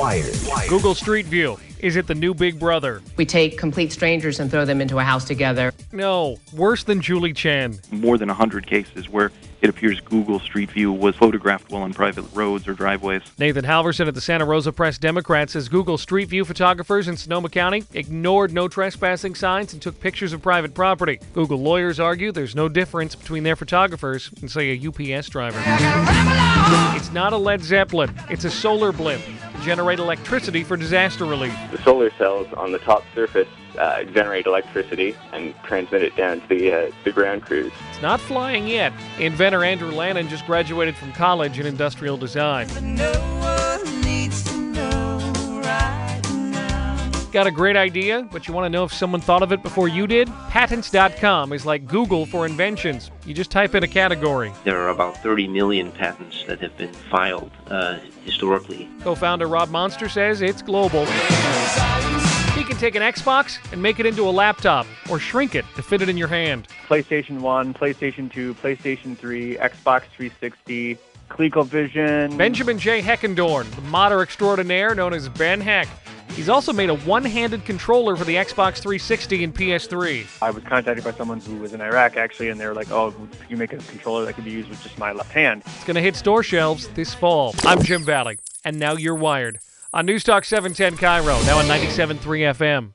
Wired. Google Street View. Is it the new Big Brother? We take complete strangers and throw them into a house together. No, worse than Julie Chen. more than 100 cases where it appears Google Street View was photographed while on private roads or driveways. Nathan Halverson at the Santa Rosa Press Democrat says Google Street View photographers in Sonoma County ignored no trespassing signs and took pictures of private property. Google lawyers argue there's no difference between their photographers and, say, a UPS driver. It's not a Led Zeppelin, it's a solar blimp to generate electricity for disaster relief. The solar cells on the top surface uh, generate electricity and transmit it down to the, uh, the ground crews. It's not flying yet. Inventor Andrew Lannon just graduated from college in industrial design. Got a great idea, but you want to know if someone thought of it before you did? Patents.com is like Google for inventions. You just type in a category. There are about 30 million patents that have been filed uh, historically. Co founder Rob Monster says it's global. He can take an Xbox and make it into a laptop, or shrink it to fit it in your hand. PlayStation 1, PlayStation 2, PlayStation 3, Xbox 360, ColecoVision. Benjamin J. Heckendorn, the modder extraordinaire known as Ben Heck. He's also made a one handed controller for the Xbox 360 and PS3. I was contacted by someone who was in Iraq actually, and they were like, "Oh, you make a controller that could be used with just my left hand?" It's going to hit store shelves this fall. I'm Jim Valley, and now you're wired on News Talk 710 KIRO, now on 97.3 FM.